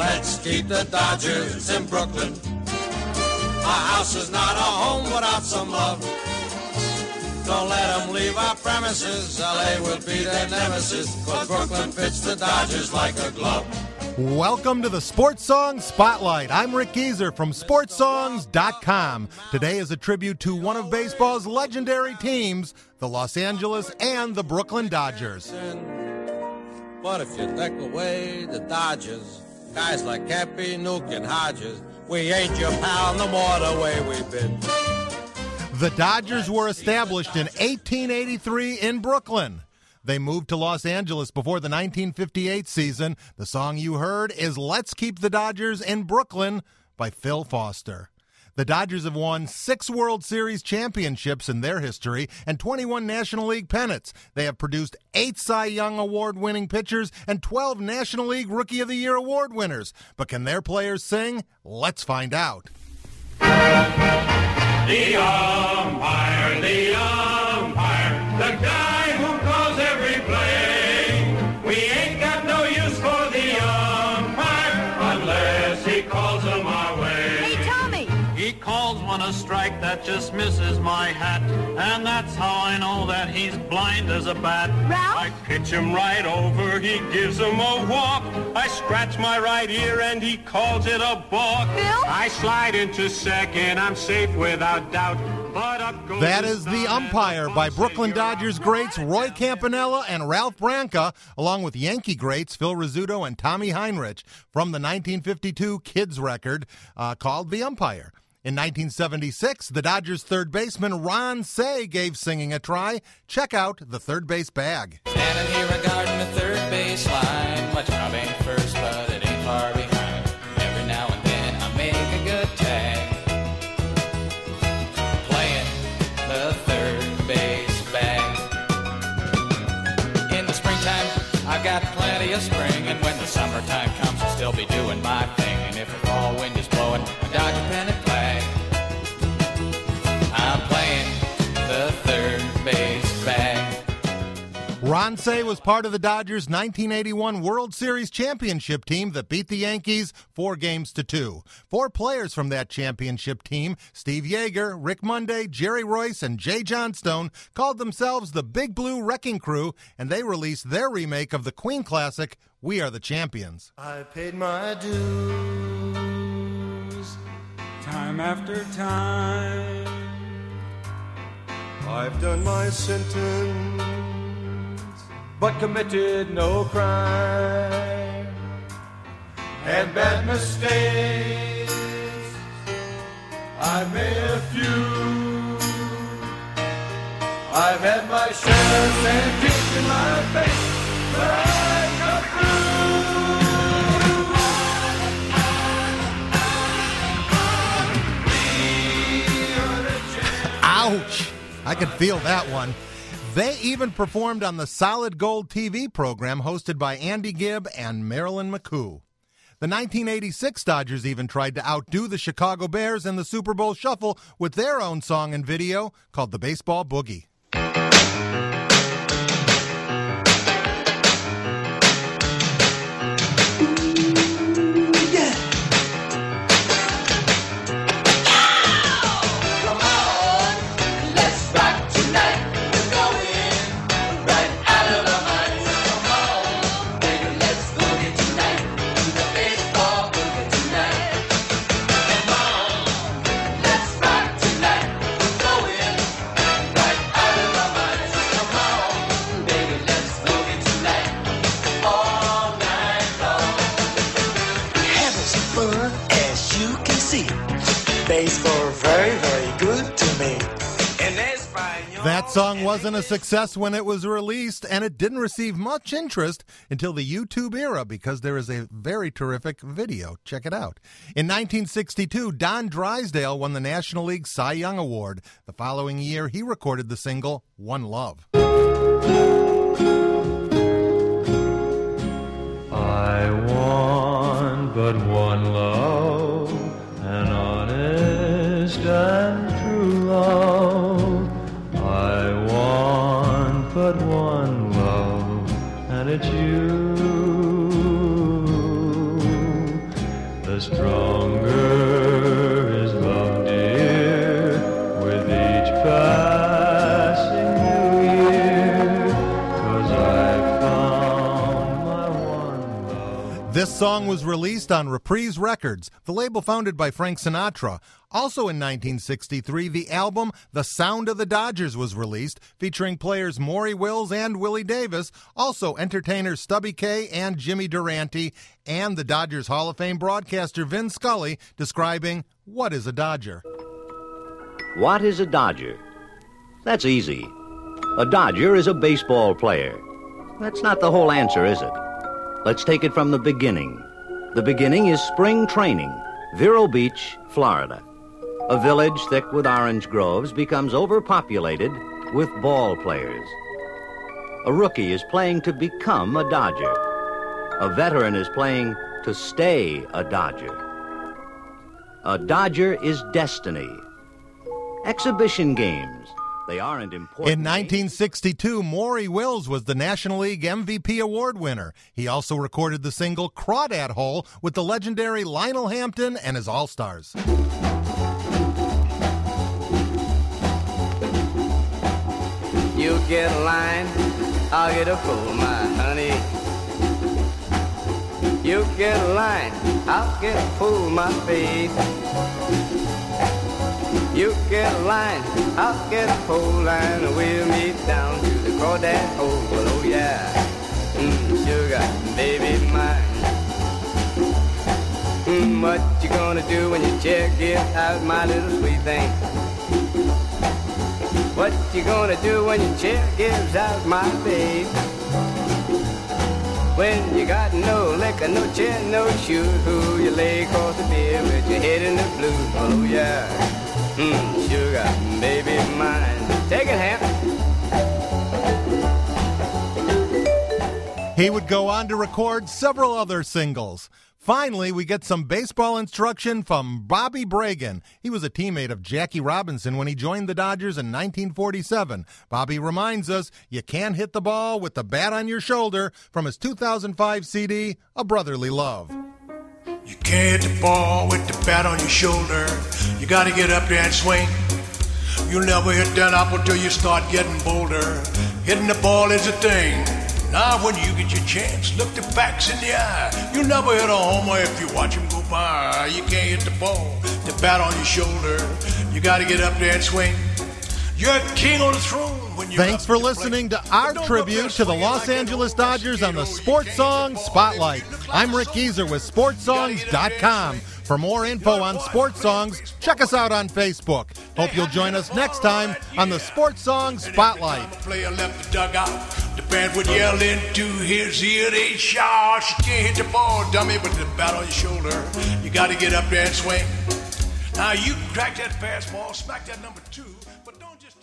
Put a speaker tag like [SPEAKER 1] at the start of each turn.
[SPEAKER 1] Let's keep the Dodgers in Brooklyn. Our house is not a home without some love. Don't let them leave our premises. LA will be their nemesis. Cause Brooklyn fits the Dodgers like a glove.
[SPEAKER 2] Welcome to the Sports Songs Spotlight. I'm Rick Gieser from SportsSongs.com. Today is a tribute to one of baseball's legendary teams, the Los Angeles and the Brooklyn Dodgers.
[SPEAKER 1] But if you take away the Dodgers, guys like Cappy, Newk, and Hodges, we ain't your pal no more the way we've been.
[SPEAKER 2] The Dodgers were established in 1883 in Brooklyn. They moved to Los Angeles before the 1958 season. The song you heard is Let's Keep the Dodgers in Brooklyn by Phil Foster. The Dodgers have won six World Series championships in their history and 21 National League pennants. They have produced eight Cy Young Award winning pitchers and 12 National League Rookie of the Year award winners. But can their players sing? Let's find out.
[SPEAKER 3] He calls one a strike that just misses my hat, and that's how I know that he's blind as a bat.
[SPEAKER 4] Ralph?
[SPEAKER 3] I pitch him right over, he gives him a walk. I scratch my right ear and he calls it a balk.
[SPEAKER 4] Bill?
[SPEAKER 3] I slide into second, I'm safe without doubt. But up goes
[SPEAKER 2] That is The Umpire by Brooklyn Dodgers greats Roy Campanella and Ralph Branca, along with Yankee greats Phil Rizzuto and Tommy Henrich from the 1952 Kids record uh, called The Umpire. In 1976, the Dodgers third baseman Ron Cey gave singing a try. Check out the third base bag.
[SPEAKER 5] Standing here regarding the third base line. My job ain't first, but it ain't far behind. Every now and then I make a good tag. Playing the third base bag. In the springtime, I got plenty of spring. And when the summertime comes, I'll still be doing my thing. And if a fall wind is blowing, I dodge a pennant
[SPEAKER 2] Ron Cey was part of the Dodgers' 1981 World Series championship team that beat the Yankees four games to two. Four players from that championship team, Steve Yeager, Rick Monday, Jerry Reuss, and Jay Johnstone, called themselves the Big Blue Wrecking Crew, and they released their remake of the Queen classic, We Are the Champions.
[SPEAKER 6] I paid my dues.
[SPEAKER 7] time after time.
[SPEAKER 6] I've done my sentence, but committed no crime. And bad mistakes, I've made a few. I've had my shares and kicked in my face, but I got
[SPEAKER 2] Ouch! I could feel that one. They even performed on the Solid Gold TV program hosted by Andy Gibb and Marilyn McCoo. The 1986 Dodgers even tried to outdo the Chicago Bears in the Super Bowl Shuffle with their own song and video called The Baseball Boogie.
[SPEAKER 8] Baseball
[SPEAKER 9] very, very good to me.
[SPEAKER 8] And that's.
[SPEAKER 2] That song wasn't a success when it was released, and it didn't receive much interest until the YouTube era because there is a very terrific video. Check it out. In 1962, Don Drysdale won the National League Cy Young Award. The following year, he recorded the single One Love. Song was released on Reprise Records, the label founded by Frank Sinatra. Also in 1963, the album The Sound of the Dodgers was released, featuring players Maury Wills and Willie Davis, also entertainers Stubby Kaye and Jimmy Durante, and the Dodgers Hall of Fame broadcaster Vin Scully describing what is a Dodger.
[SPEAKER 4] What is a Dodger? That's easy. A Dodger is a baseball player. That's not the whole answer, is it? Let's take it from the beginning. The beginning is spring training, Vero Beach, Florida. A village thick with orange groves becomes overpopulated with ball players. A rookie is playing to become a Dodger. A veteran is playing to stay a Dodger. A Dodger is destiny. Exhibition games. They aren't important.
[SPEAKER 2] In 1962, Maury Wills was the National League MVP award winner. He also recorded the single Crawdad Hole with the legendary Lionel Hampton and his All Stars.
[SPEAKER 10] You get a line, I'll get a fool, my honey. You get a line, I'll get a fool, my babe. You get a line, I'll get a pole line, and we'll meet down to the crawdad hole. Well, oh yeah, mm, sugar, baby mine. Mm, what you gonna do when your chair gives out, my little sweet thing? What you gonna do when your chair gives out, my babe? When you got no liquor, no chair, no shoes, who you lay across the beer with your head in the blues? Oh yeah, mm, sugar, baby mine. Take it, Hamp.
[SPEAKER 2] He would go on to record several other singles. Finally, we get some baseball instruction from Bobby Bragan. He was a teammate of Jackie Robinson when he joined the Dodgers in 1947. Bobby reminds us you can't hit the ball with the bat on your shoulder from his 2005 CD, A Brotherly Love.
[SPEAKER 11] You can't hit the ball with the bat on your shoulder. You gotta get up there and swing. You'll never hit that apple till you start getting bolder. Hitting the ball is a thing. Now when you get your chance, look the facts in the eye. You'll never hit a homer if you watch him go by. You can't hit the ball, the bat on your shoulder. You gotta get up there and swing. You're king on the throne. When you're
[SPEAKER 2] Thanks for listening to our tribute to the Los Angeles Dodgers on the. Sports Song Spotlight. I'm Rick. Gieser with SportsSongs.com. For more info on sports songs, check us out on Facebook. Hope you'll join us next time on the Sports Song Spotlight.
[SPEAKER 11] player left the dugout, the band would yell into his ear. They shout, "You can't hit the ball, dummy!" But the bat on your shoulder, you got to get up there and swing. Now you crack that fastball, smack that number two, but don't just.